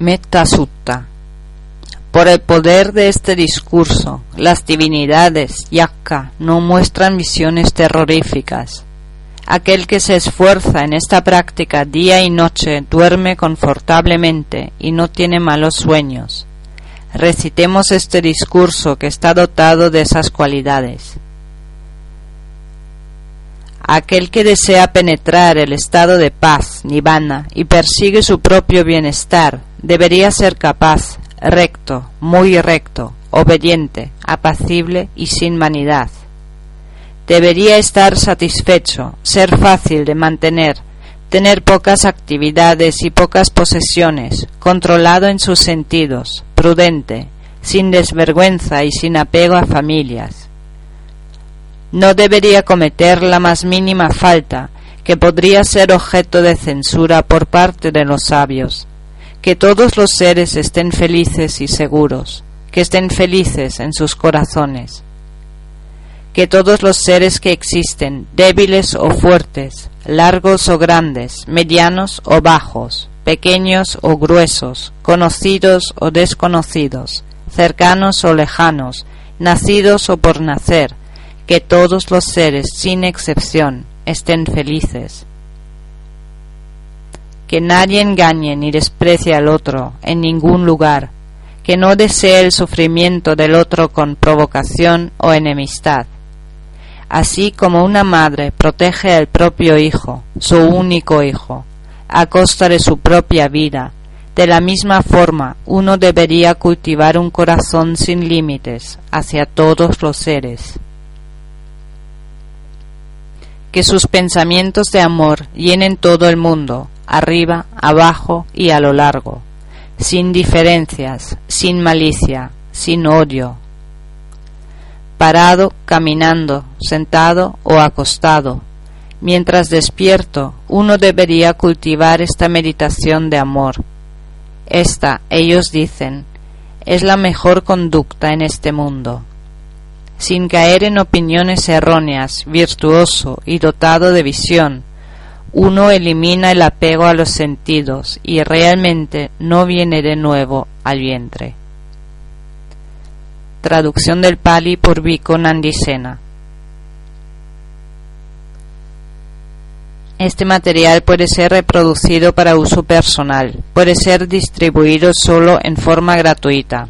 Metta Sutta. Por el poder de este discurso, las divinidades yakka no muestran visiones terroríficas. Aquel que se esfuerza en esta práctica día y noche duerme confortablemente y no tiene malos sueños. Recitemos este discurso que está dotado de esas cualidades. Aquel que desea penetrar el estado de paz, nirvana, y persigue su propio bienestar, debería ser capaz, recto, muy recto, obediente, apacible y sin vanidad. Debería estar satisfecho, ser fácil de mantener, tener pocas actividades y pocas posesiones, controlado en sus sentidos, prudente, sin desvergüenza y sin apego a familias. No debería cometer la más mínima falta que podría ser objeto de censura por parte de los sabios. Que todos los seres estén felices y seguros, que estén felices en sus corazones. Que todos los seres que existen, débiles o fuertes, largos o grandes, medianos o bajos, pequeños o gruesos, conocidos o desconocidos, cercanos o lejanos, nacidos o por nacer, que todos los seres, sin excepción, estén felices. Que nadie engañe ni desprecie al otro en ningún lugar, que no desee el sufrimiento del otro con provocación o enemistad. Así como una madre protege al propio hijo, su único hijo, a costa de su propia vida, de la misma forma uno debería cultivar un corazón sin límites hacia todos los seres que sus pensamientos de amor llenen todo el mundo, arriba, abajo y a lo largo, sin diferencias, sin malicia, sin odio, parado, caminando, sentado o acostado. Mientras despierto, uno debería cultivar esta meditación de amor. Esta, ellos dicen, es la mejor conducta en este mundo sin caer en opiniones erróneas, virtuoso y dotado de visión, uno elimina el apego a los sentidos y realmente no viene de nuevo al vientre. Traducción del Pali por Vico Nandisena. Este material puede ser reproducido para uso personal, puede ser distribuido solo en forma gratuita.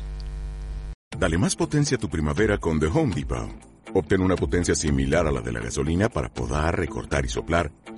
Dale más potencia a tu primavera con The Home Depot. Obtén una potencia similar a la de la gasolina para podar, recortar y soplar